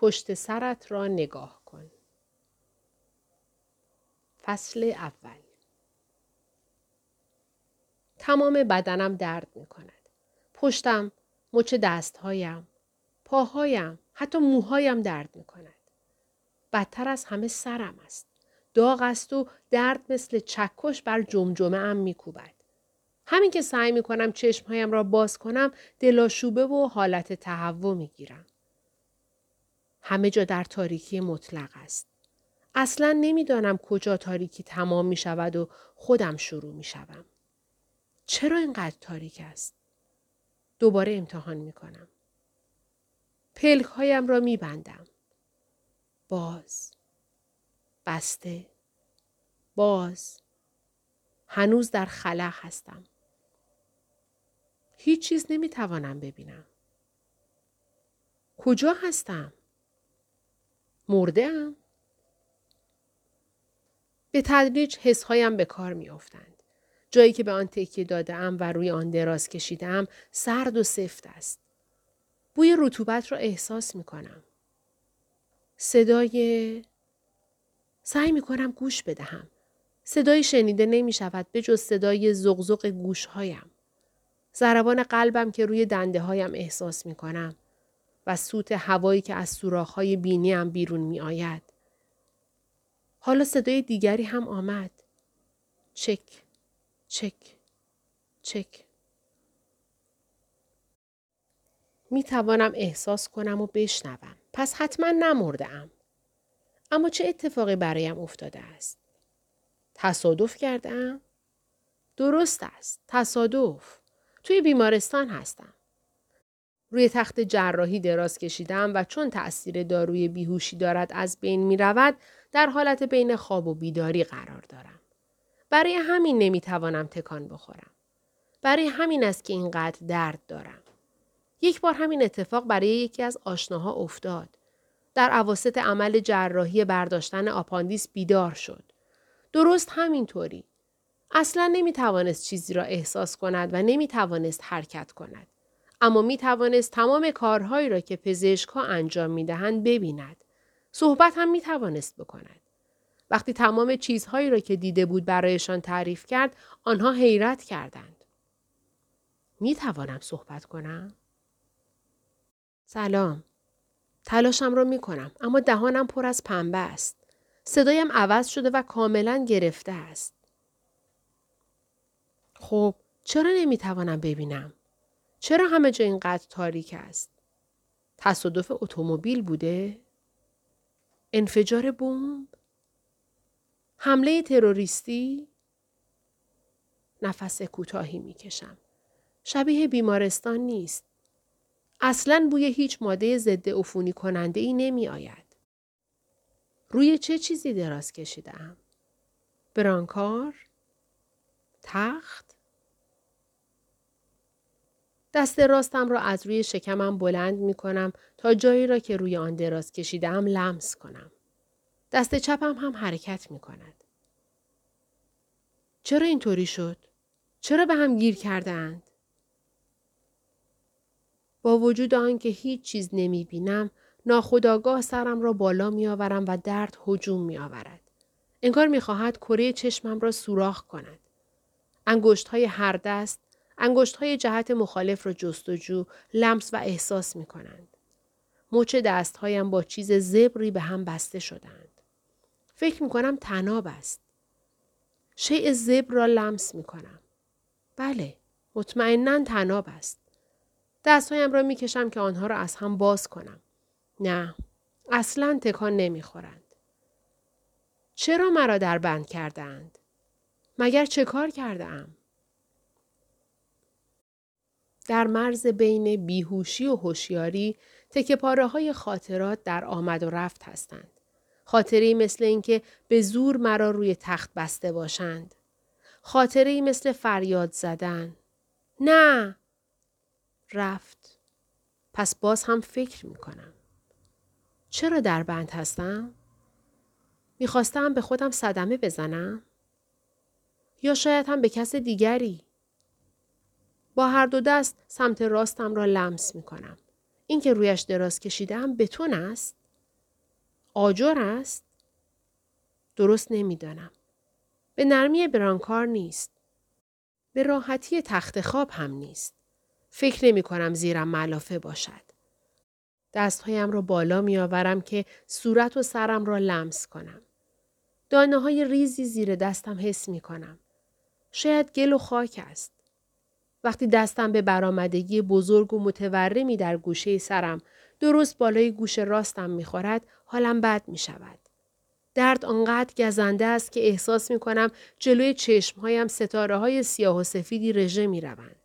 پشت سرت را نگاه کن. فصل اول تمام بدنم درد می کند. پشتم، مچ دستهایم، پاهایم، حتی موهایم درد می کند. بدتر از همه سرم است. داغ است و درد مثل چکش بر جمجمه ام می کوبد. همین که سعی می کنم چشمهایم را باز کنم دلاشوبه و حالت تهوع می گیرم. همه جا در تاریکی مطلق است. اصلا نمی‌دانم کجا تاریکی تمام می شود و خودم شروع می شوم. چرا اینقدر تاریک است؟ دوباره امتحان می کنم. پلک هایم را می بندم. باز. بسته. باز. هنوز در خلا هستم. هیچ چیز نمی توانم ببینم. کجا هستم؟ مرده ام؟ به تدریج حسهایم به کار می افتند. جایی که به آن تکیه داده ام و روی آن دراز کشیدم سرد و سفت است. بوی رطوبت را احساس می کنم. صدای سعی می کنم گوش بدهم. صدای شنیده نمی شود به جز صدای زغزغ گوش هایم. زربان قلبم که روی دنده هایم احساس می کنم و سوت هوایی که از سوراخ های بینیم بیرون می آید. حالا صدای دیگری هم آمد. چک، چک، چک. می توانم احساس کنم و بشنوم. پس حتما نمرده ام. اما چه اتفاقی برایم افتاده است؟ تصادف کردم؟ درست است. تصادف. توی بیمارستان هستم. روی تخت جراحی دراز کشیدم و چون تأثیر داروی بیهوشی دارد از بین می رود در حالت بین خواب و بیداری قرار دارم. برای همین نمی توانم تکان بخورم. برای همین است که اینقدر درد دارم. یک بار همین اتفاق برای یکی از آشناها افتاد. در عواسط عمل جراحی برداشتن آپاندیس بیدار شد. درست همینطوری. اصلا نمی توانست چیزی را احساس کند و نمی توانست حرکت کند. اما می توانست تمام کارهایی را که پزشک ها انجام می دهند ببیند. صحبت هم می توانست بکند. وقتی تمام چیزهایی را که دیده بود برایشان تعریف کرد آنها حیرت کردند. می توانم صحبت کنم؟ سلام. تلاشم را می کنم اما دهانم پر از پنبه است. صدایم عوض شده و کاملا گرفته است. خب چرا نمی توانم ببینم؟ چرا همه جا اینقدر تاریک است؟ تصادف اتومبیل بوده؟ انفجار بمب؟ حمله تروریستی؟ نفس کوتاهی می کشم. شبیه بیمارستان نیست. اصلا بوی هیچ ماده ضد عفونی کننده ای نمی آید. روی چه چیزی دراز کشیدم؟ برانکار؟ تخت؟ دست راستم را از روی شکمم بلند می کنم تا جایی را که روی آن دراز کشیدم لمس کنم. دست چپم هم حرکت می کند. چرا اینطوری شد؟ چرا به هم گیر کردند؟ با وجود آنکه هیچ چیز نمی بینم، ناخداگاه سرم را بالا می آورم و درد هجوم می آورد. انگار می خواهد کره چشمم را سوراخ کند. انگشت های هر دست انگشت های جهت مخالف را جستجو، لمس و احساس می کنند. مچ دستهایم با چیز زبری به هم بسته شدند. فکر می کنم تناب است. شیء زبر را لمس می کنم. بله، مطمئنا تناب است. دستهایم را می کشم که آنها را از هم باز کنم. نه، اصلا تکان نمی خورند. چرا مرا در بند کردند؟ مگر چه کار کرده؟ در مرز بین بیهوشی و هوشیاری تکه پاره های خاطرات در آمد و رفت هستند. خاطره مثل اینکه به زور مرا روی تخت بسته باشند. خاطره مثل فریاد زدن. نه! رفت. پس باز هم فکر می کنم. چرا در بند هستم؟ می‌خواستم به خودم صدمه بزنم؟ یا شاید هم به کس دیگری؟ با هر دو دست سمت راستم را لمس می کنم. این که رویش دراز کشیدم بتون است؟ آجر است؟ درست نمی‌دانم. به نرمی برانکار نیست. به راحتی تخت خواب هم نیست. فکر نمی کنم زیرم ملافه باشد. دستهایم را بالا می آورم که صورت و سرم را لمس کنم. دانه های ریزی زیر دستم حس می کنم. شاید گل و خاک است. وقتی دستم به برآمدگی بزرگ و متورمی در گوشه سرم درست بالای گوش راستم می‌خورد حالم بد می شود. درد آنقدر گزنده است که احساس می کنم جلوی چشمهایم ستاره های سیاه و سفیدی رژه می روند.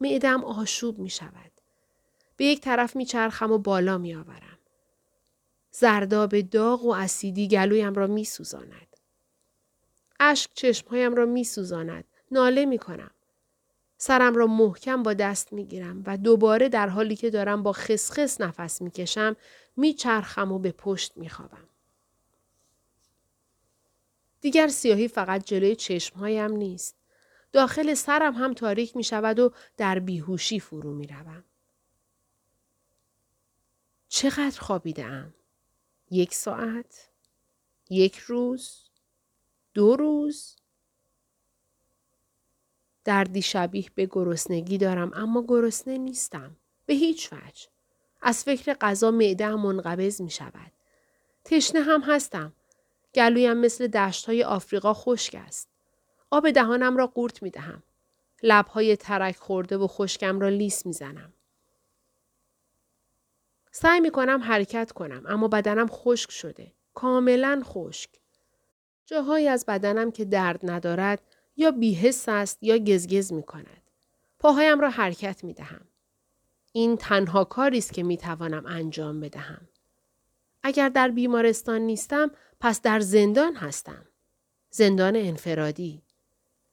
معدم آشوب می شود. به یک طرف می چرخم و بالا می آورم. زرداب داغ و اسیدی گلویم را می سوزاند. اشک چشمهایم را می سوزاند. ناله می کنم. سرم را محکم با دست می گیرم و دوباره در حالی که دارم با خسخس نفس می کشم می چرخم و به پشت می خوابم. دیگر سیاهی فقط جلوی چشمهایم نیست. داخل سرم هم تاریک می شود و در بیهوشی فرو می روم. چقدر خوابیده ام؟ یک ساعت؟ یک روز؟ دو روز؟ دردی شبیه به گرسنگی دارم اما گرسنه نیستم. به هیچ وجه. از فکر غذا معده منقبض می شود. تشنه هم هستم. گلویم مثل دشت های آفریقا خشک است. آب دهانم را قورت می دهم. لبهای ترک خورده و خشکم را لیس می زنم. سعی می کنم حرکت کنم اما بدنم خشک شده. کاملا خشک. جاهایی از بدنم که درد ندارد یا بیهست است یا گزگز می کند. پاهایم را حرکت می دهم. این تنها کاری است که می توانم انجام بدهم. اگر در بیمارستان نیستم پس در زندان هستم. زندان انفرادی.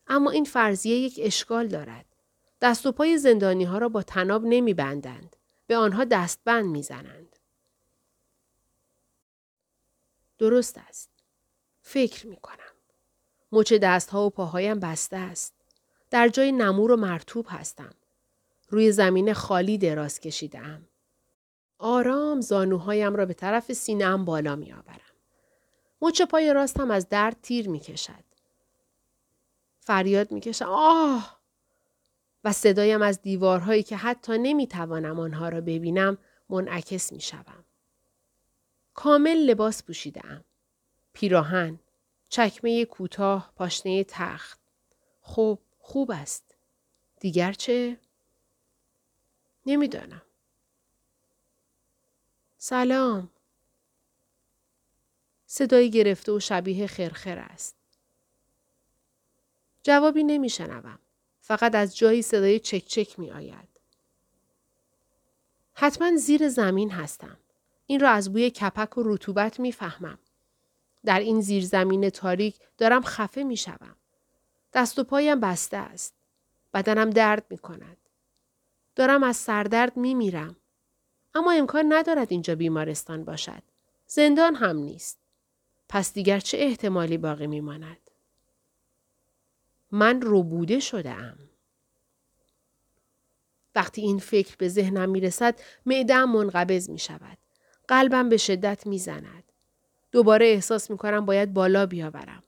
اما این فرضیه یک اشکال دارد. دست و پای زندانی ها را با تناب نمی بندند. به آنها دستبند می زنند. درست است. فکر می کنم. مچ دستها و پاهایم بسته است. در جای نمور و مرتوب هستم. روی زمین خالی دراز کشیدم. آرام زانوهایم را به طرف سینهام بالا می آورم. مچ پای راستم از درد تیر می کشد. فریاد می کشم. آه! و صدایم از دیوارهایی که حتی نمی توانم آنها را ببینم منعکس می شوم. کامل لباس پوشیدم. پیراهن، چکمه کوتاه، پاشنه تخت. خوب، خوب است. دیگر چه؟ نمی‌دانم. سلام. صدایی گرفته و شبیه خرخر است. جوابی نمیشنوم. فقط از جایی صدای چک چک می آید. حتما زیر زمین هستم. این را از بوی کپک و رطوبت می‌فهمم. در این زیرزمین تاریک دارم خفه می شوم. دست و پایم بسته است. بدنم درد می کند. دارم از سردرد می میرم. اما امکان ندارد اینجا بیمارستان باشد. زندان هم نیست. پس دیگر چه احتمالی باقی می ماند؟ من روبوده شده ام. وقتی این فکر به ذهنم می رسد معدم منقبض می شود. قلبم به شدت می زند. دوباره احساس می کنم باید بالا بیاورم.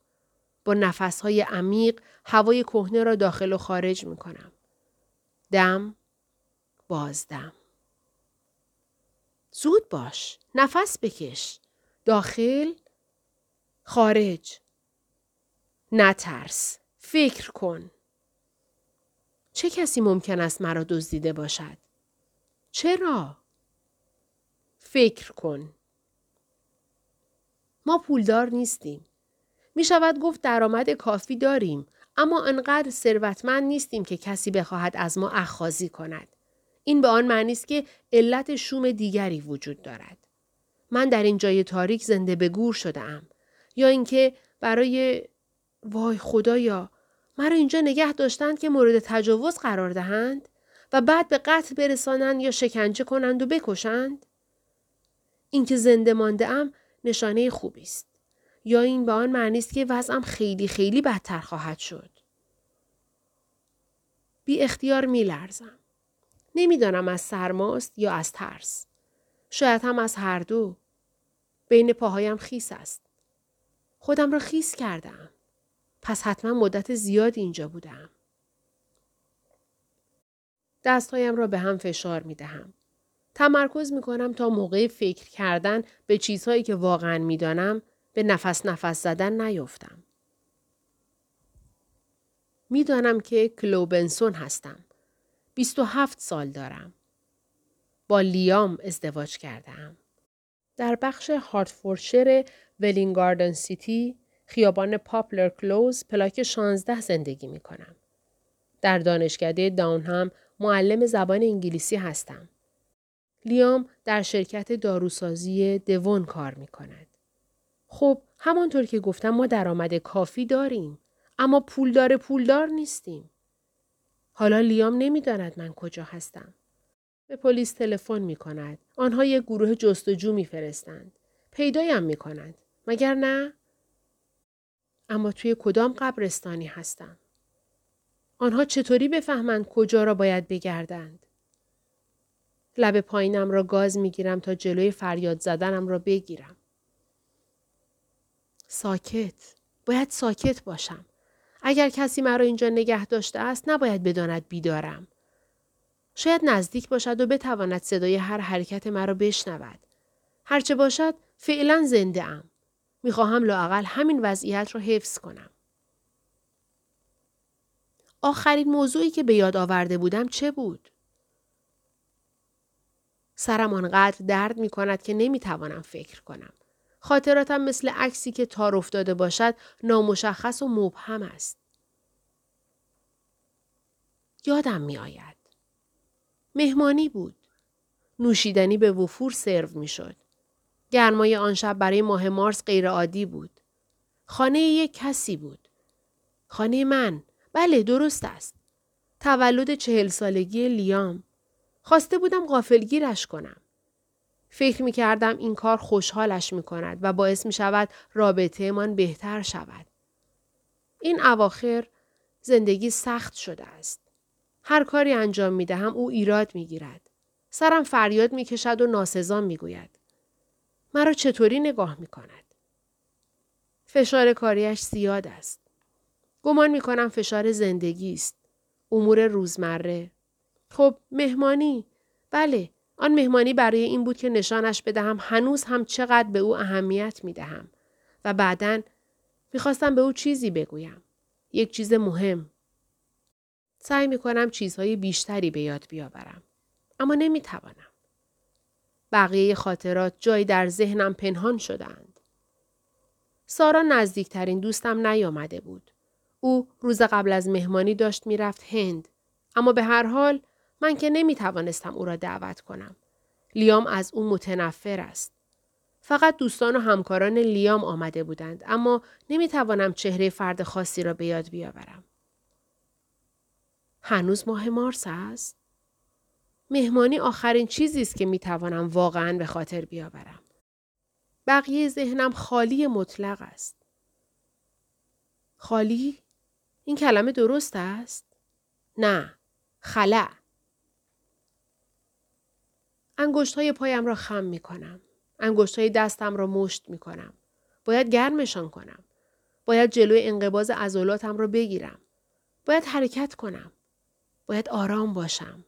با نفسهای عمیق هوای کهنه را داخل و خارج می کنم. دم بازدم. زود باش. نفس بکش. داخل خارج. نترس. فکر کن. چه کسی ممکن است مرا دزدیده باشد؟ چرا؟ فکر کن. ما پولدار نیستیم. می شود گفت درآمد کافی داریم اما انقدر ثروتمند نیستیم که کسی بخواهد از ما اخخازی کند. این به آن معنی است که علت شوم دیگری وجود دارد. من در این جای تاریک زنده به گور شده ام. یا اینکه برای وای خدایا مرا اینجا نگه داشتند که مورد تجاوز قرار دهند و بعد به قتل برسانند یا شکنجه کنند و بکشند اینکه زنده مانده ام نشانه خوبی است یا این به آن معنی است که وضعم خیلی خیلی بدتر خواهد شد بی اختیار می لرزم. نمی‌دانم از سرماست یا از ترس. شاید هم از هر دو. بین پاهایم خیس است. خودم را خیس کردم. پس حتما مدت زیادی اینجا بودم. دستهایم را به هم فشار می دهم. تمرکز می کنم تا موقع فکر کردن به چیزهایی که واقعا می دانم به نفس نفس زدن نیفتم. می‌دانم که کلوبنسون هستم. 27 سال دارم. با لیام ازدواج کردم. در بخش هارتفورشر ولینگاردن سیتی خیابان پاپلر کلوز پلاک 16 زندگی می کنم. در دانشکده داونهام معلم زبان انگلیسی هستم. لیام در شرکت داروسازی دوون کار می کند. خب همانطور که گفتم ما درآمد کافی داریم اما پولدار پولدار نیستیم. حالا لیام نمی‌داند من کجا هستم. به پلیس تلفن می کند. آنها یک گروه جستجو می فرستند. پیدایم می کند. مگر نه؟ اما توی کدام قبرستانی هستم؟ آنها چطوری بفهمند کجا را باید بگردند؟ لب پایینم را گاز می گیرم تا جلوی فریاد زدنم را بگیرم. ساکت. باید ساکت باشم. اگر کسی مرا اینجا نگه داشته است نباید بداند بیدارم. شاید نزدیک باشد و بتواند صدای هر حرکت مرا بشنود. هرچه باشد فعلا زنده ام. می‌خواهم لاقل همین وضعیت را حفظ کنم. آخرین موضوعی که به یاد آورده بودم چه بود؟ سرم آنقدر درد می کند که نمی توانم فکر کنم. خاطراتم مثل عکسی که تار افتاده باشد نامشخص و مبهم است. یادم می آید. مهمانی بود. نوشیدنی به وفور سرو می شد. گرمای آن شب برای ماه مارس غیرعادی بود. خانه یک کسی بود. خانه من. بله درست است. تولد چهل سالگی لیام. خواسته بودم غافلگیرش کنم. فکر می کردم این کار خوشحالش می کند و باعث می شود رابطه من بهتر شود. این اواخر زندگی سخت شده است. هر کاری انجام می دهم او ایراد می گیرد. سرم فریاد می کشد و ناسزان می گوید. مرا چطوری نگاه می کند؟ فشار کاریش زیاد است. گمان می کنم فشار زندگی است. امور روزمره. خب مهمانی. بله آن مهمانی برای این بود که نشانش بدهم هنوز هم چقدر به او اهمیت می دهم. و بعدا می‌خواستم به او چیزی بگویم. یک چیز مهم. سعی می کنم چیزهای بیشتری به یاد بیاورم. اما نمی توانم. بقیه خاطرات جایی در ذهنم پنهان شدند. سارا نزدیکترین دوستم نیامده بود. او روز قبل از مهمانی داشت می‌رفت هند. اما به هر حال من که نمی توانستم او را دعوت کنم. لیام از او متنفر است. فقط دوستان و همکاران لیام آمده بودند اما نمی توانم چهره فرد خاصی را به یاد بیاورم. هنوز ماه مارس است؟ مهمانی آخرین چیزی است که می توانم واقعا به خاطر بیاورم. بقیه ذهنم خالی مطلق است. خالی؟ این کلمه درست است؟ نه. خلع. انگشت های پایم را خم می کنم. انگشت های دستم را مشت می کنم. باید گرمشان کنم. باید جلوی انقباز عضلاتم را بگیرم. باید حرکت کنم. باید آرام باشم.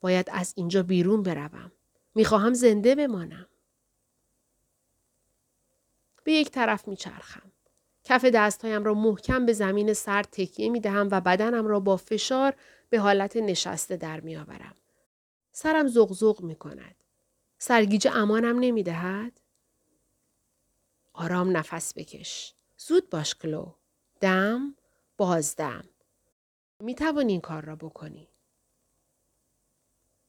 باید از اینجا بیرون بروم. می‌خواهم زنده بمانم. به یک طرف میچرخم. کف دستهایم را محکم به زمین سرد تکیه می دهم و بدنم را با فشار به حالت نشسته در می آورم. سرم زغزغ می کند. سرگیجه امانم نمی دهد؟ آرام نفس بکش. زود باش کلو. دم بازدم. می توانی این کار را بکنی.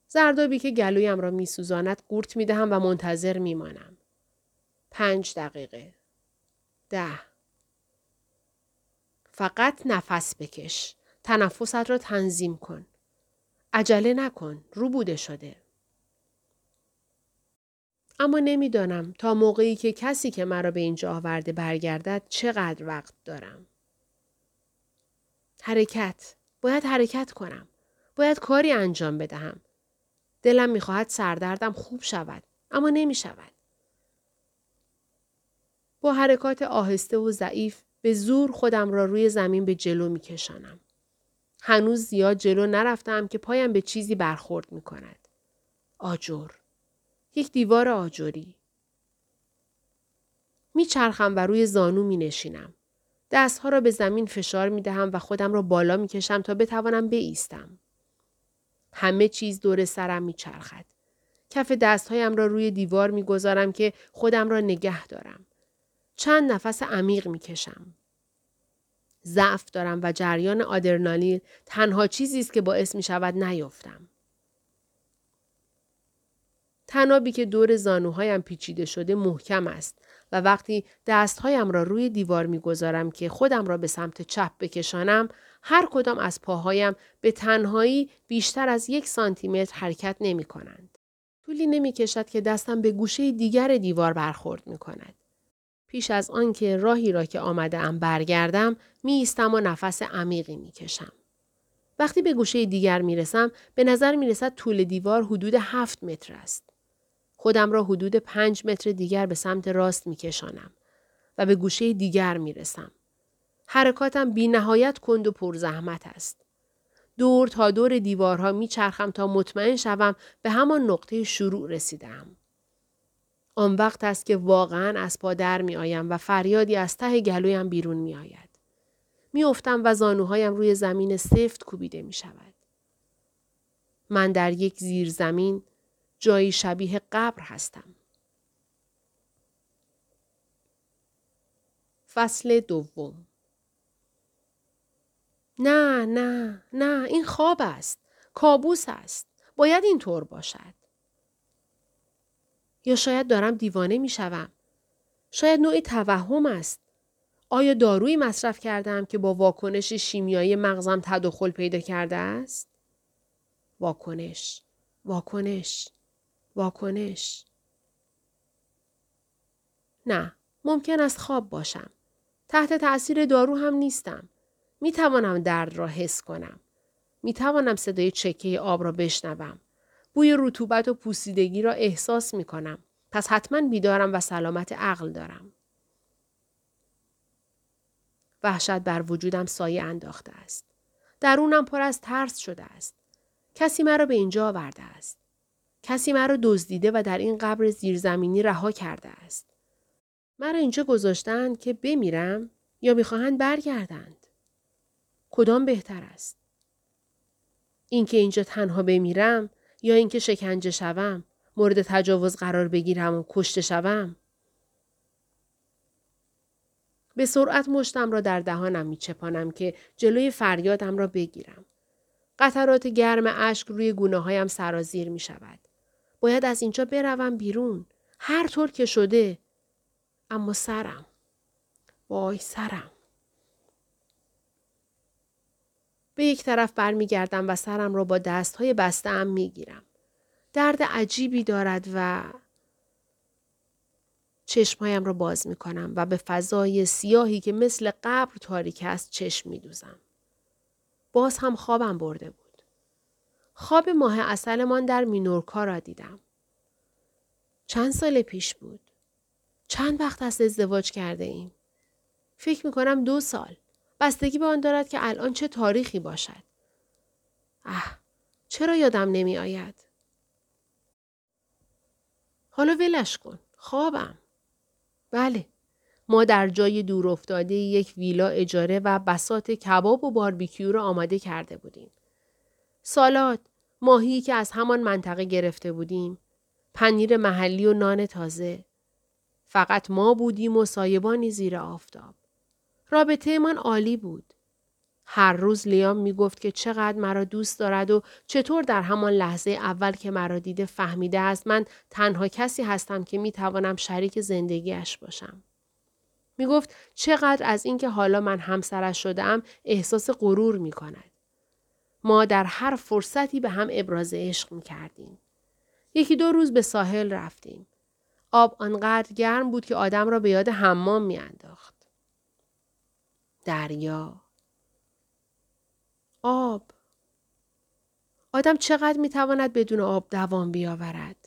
زردابی که گلویم را می سوزاند قورت می دهم و منتظر می مانم. پنج دقیقه. ده. فقط نفس بکش. تنفست را تنظیم کن. عجله نکن. رو بوده شده. اما نمی‌دانم تا موقعی که کسی که مرا به اینجا آورده برگردد چقدر وقت دارم. حرکت. باید حرکت کنم. باید کاری انجام بدهم. دلم می‌خواهد سردردم خوب شود. اما نمی شود. با حرکات آهسته و ضعیف به زور خودم را روی زمین به جلو می کشانم. هنوز زیاد جلو نرفتم که پایم به چیزی برخورد می کند. آجر. یک دیوار آجوری. میچرخم و روی زانو می نشینم. دستها را به زمین فشار می دهم و خودم را بالا می کشم تا بتوانم بایستم. همه چیز دور سرم می چرخد. کف دستهایم را روی دیوار می گذارم که خودم را نگه دارم. چند نفس عمیق می کشم. ضعف دارم و جریان آدرنالین تنها چیزی است که باعث می شود نیفتم. تنابی که دور زانوهایم پیچیده شده محکم است و وقتی دستهایم را روی دیوار می‌گذارم که خودم را به سمت چپ بکشانم هر کدام از پاهایم به تنهایی بیشتر از یک سانتیمتر حرکت نمی کنند. طولی نمی کشد که دستم به گوشه دیگر دیوار برخورد می کند. پیش از آنکه راهی را که آمده ام برگردم می ایستم و نفس عمیقی می کشم. وقتی به گوشه دیگر می رسم به نظر می رسد طول دیوار حدود هفت متر است. خودم را حدود پنج متر دیگر به سمت راست می کشانم و به گوشه دیگر می رسم. حرکاتم بی نهایت کند و پرزحمت است. دور تا دور دیوارها می چرخم تا مطمئن شوم به همان نقطه شروع رسیدم. آن وقت است که واقعا از پا در می آیم و فریادی از ته گلویم بیرون می آید. می افتم و زانوهایم روی زمین سفت کوبیده می شود. من در یک زیر زمین جایی شبیه قبر هستم. فصل دوم نه نه نه این خواب است. کابوس است. باید اینطور باشد. یا شاید دارم دیوانه می شوم. شاید نوعی توهم است. آیا دارویی مصرف کردم که با واکنش شیمیایی مغزم تداخل پیدا کرده است؟ واکنش واکنش واکنش نه ممکن است خواب باشم تحت تأثیر دارو هم نیستم می توانم درد را حس کنم می توانم صدای چکه آب را بشنوم بوی رطوبت و پوسیدگی را احساس می کنم پس حتما بیدارم و سلامت عقل دارم وحشت بر وجودم سایه انداخته است درونم پر از ترس شده است کسی مرا به اینجا آورده است کسی مرا دزدیده و در این قبر زیرزمینی رها کرده است. مرا اینجا گذاشتند که بمیرم یا می‌خواهند برگردند. کدام بهتر است؟ اینکه اینجا تنها بمیرم یا اینکه شکنجه شوم مورد تجاوز قرار بگیرم و کشته شوم به سرعت مشتم را در دهانم میچپانم که جلوی فریادم را بگیرم قطرات گرم اشک روی گونه هایم سرازیر می شود. باید از اینجا بروم بیرون. هر طور که شده. اما سرم. وای سرم. به یک طرف برمیگردم و سرم را با دست های بسته ام می گیرم. درد عجیبی دارد و چشمهایم را باز می کنم و به فضای سیاهی که مثل قبر تاریک است چشم می دوزم. باز هم خوابم برده بود. خواب ماه اصلمان در مینورکا را دیدم. چند سال پیش بود. چند وقت است ازدواج کرده ایم. فکر می کنم دو سال. بستگی به آن دارد که الان چه تاریخی باشد. اه چرا یادم نمی آید؟ حالا ولش کن. خوابم. بله. ما در جای دور افتاده یک ویلا اجاره و بسات کباب و باربیکیو را آماده کرده بودیم. سالاد، ماهی که از همان منطقه گرفته بودیم، پنیر محلی و نان تازه. فقط ما بودیم و سایبانی زیر آفتاب. رابطه من عالی بود. هر روز لیام می گفت که چقدر مرا دوست دارد و چطور در همان لحظه اول که مرا دیده فهمیده است من تنها کسی هستم که می توانم شریک زندگیش باشم. می گفت چقدر از اینکه حالا من همسرش شدم احساس غرور می کند. ما در هر فرصتی به هم ابراز عشق می کردیم. یکی دو روز به ساحل رفتیم. آب آنقدر گرم بود که آدم را به یاد حمام می انداخت. دریا. آب. آدم چقدر می تواند بدون آب دوام بیاورد؟